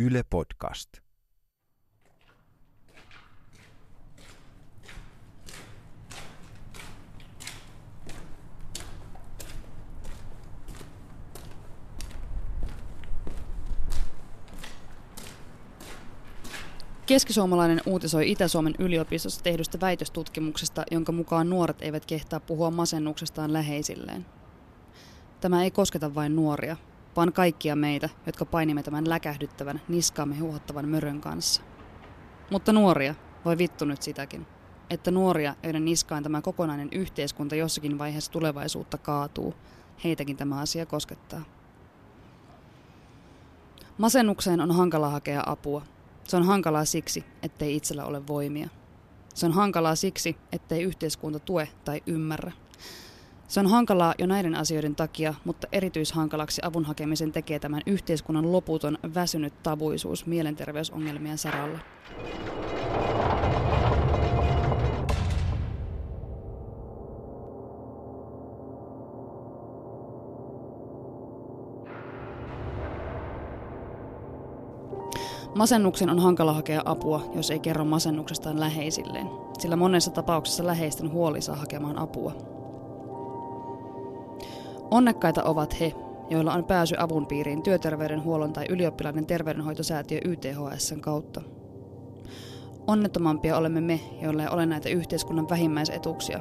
Yle Podcast. Keskisuomalainen uutisoi Itä-Suomen yliopistossa tehdystä väitöstutkimuksesta, jonka mukaan nuoret eivät kehtaa puhua masennuksestaan läheisilleen. Tämä ei kosketa vain nuoria, vaan kaikkia meitä, jotka painimme tämän läkähdyttävän, niskaamme huohottavan mörön kanssa. Mutta nuoria, voi vittu nyt sitäkin. Että nuoria, joiden niskaan tämä kokonainen yhteiskunta jossakin vaiheessa tulevaisuutta kaatuu, heitäkin tämä asia koskettaa. Masennukseen on hankala hakea apua. Se on hankalaa siksi, ettei itsellä ole voimia. Se on hankalaa siksi, ettei yhteiskunta tue tai ymmärrä. Se on hankalaa jo näiden asioiden takia, mutta erityishankalaksi avun hakemisen tekee tämän yhteiskunnan loputon väsynyt tabuisuus mielenterveysongelmien saralla. Masennuksen on hankala hakea apua, jos ei kerro masennuksestaan läheisilleen, sillä monessa tapauksessa läheisten huoli saa hakemaan apua. Onnekkaita ovat he, joilla on pääsy avun piiriin työterveydenhuollon tai ylioppilaiden terveydenhoitosäätiö YTHSn kautta. Onnettomampia olemme me, joilla ei ole näitä yhteiskunnan vähimmäisetuuksia,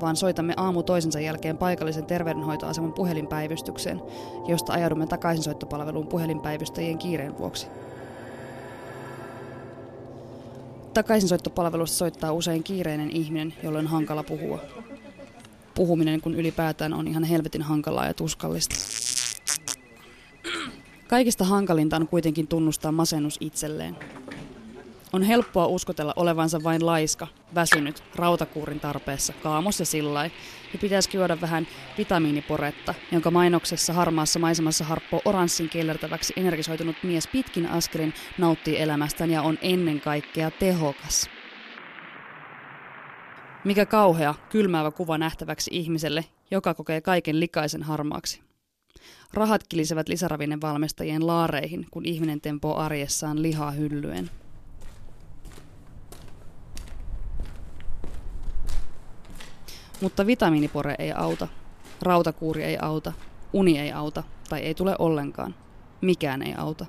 vaan soitamme aamu toisensa jälkeen paikallisen terveydenhoitoaseman puhelinpäivystykseen, josta ajaudumme takaisin soittopalveluun puhelinpäivystäjien kiireen vuoksi. Takaisinsoittopalvelusta soittaa usein kiireinen ihminen, jolle on hankala puhua. Puhuminen kun ylipäätään on ihan helvetin hankalaa ja tuskallista. Kaikista hankalinta on kuitenkin tunnustaa masennus itselleen. On helppoa uskotella olevansa vain laiska, väsynyt, rautakuurin tarpeessa, kaamos ja sillai, ja pitäisi juoda vähän vitamiiniporetta, jonka mainoksessa harmaassa maisemassa harppoo oranssin kellertäväksi energisoitunut mies pitkin askelin nauttii elämästään ja on ennen kaikkea tehokas. Mikä kauhea, kylmäävä kuva nähtäväksi ihmiselle, joka kokee kaiken likaisen harmaaksi. Rahat kilisevät lisäravinnevalmistajien laareihin, kun ihminen tempoo arjessaan lihaa hyllyen. Mutta vitamiinipore ei auta, rautakuuri ei auta, uni ei auta tai ei tule ollenkaan. Mikään ei auta.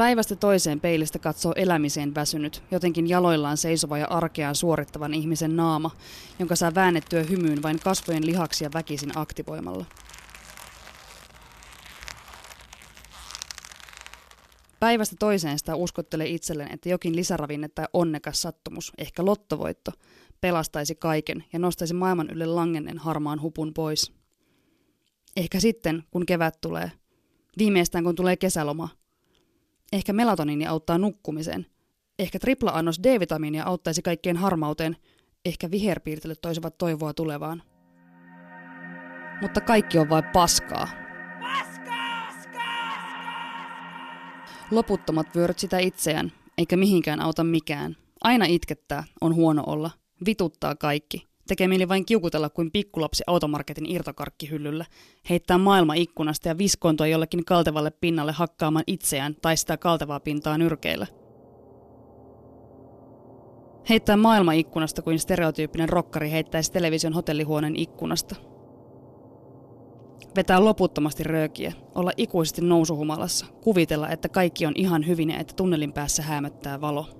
Päivästä toiseen peilistä katsoo elämiseen väsynyt, jotenkin jaloillaan seisova ja arkeaan suorittavan ihmisen naama, jonka saa väännettyä hymyyn vain kasvojen lihaksia väkisin aktivoimalla. Päivästä toiseen sitä uskottelee itselleen, että jokin lisäravinne tai onnekas sattumus, ehkä lottovoitto, pelastaisi kaiken ja nostaisi maailman ylle langenneen harmaan hupun pois. Ehkä sitten, kun kevät tulee. Viimeistään, kun tulee kesäloma. Ehkä melatoniini auttaa nukkumiseen. Ehkä tripla-annos D-vitamiinia auttaisi kaikkeen harmauteen. Ehkä viherpiirtelyt toisivat toivoa tulevaan. Mutta kaikki on vain paskaa. Loputtomat vyörät sitä itseään, eikä mihinkään auta mikään. Aina itkettää, on huono olla. Vituttaa kaikki. Tekee mieli vain kiukutella kuin pikkulapsi automarketin irtokarkkihyllyllä. Heittää maailma ikkunasta ja viskoontua jollekin kaltevalle pinnalle hakkaamaan itseään tai sitä kaltevaa pintaa nyrkeillä. Heittää maailma ikkunasta kuin stereotyyppinen rokkari heittäisi television hotellihuoneen ikkunasta. Vetää loputtomasti röökiä, olla ikuisesti nousuhumalassa, kuvitella, että kaikki on ihan hyvin ja että tunnelin päässä hämöttää valo.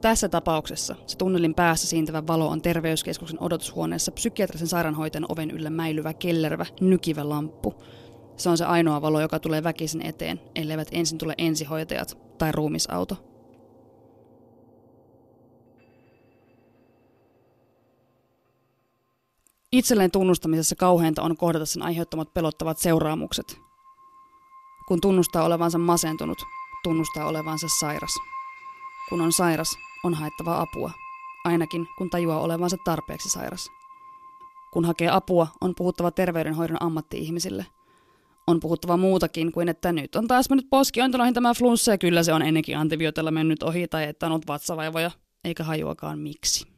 Tässä tapauksessa se tunnelin päässä siintävä valo on terveyskeskuksen odotushuoneessa psykiatrisen sairaanhoitajan oven yllä mäilyvä, kellervä, nykivä lamppu. Se on se ainoa valo, joka tulee väkisin eteen, elleivät ensin tule ensihoitajat tai ruumisauto. Itselleen tunnustamisessa kauheinta on kohdata sen aiheuttamat pelottavat seuraamukset. Kun tunnustaa olevansa masentunut, tunnustaa olevansa sairas. Kun on sairas, on haettava apua, ainakin kun tajuaa olevansa tarpeeksi sairas. Kun hakee apua, on puhuttava terveydenhoidon ammatti-ihmisille. On puhuttava muutakin kuin, että nyt on taas mennyt poskiointoloihin tämä flunssa ja kyllä se on ennenkin antibiootilla mennyt ohi tai että on ollut vatsavaivoja, eikä hajuakaan miksi.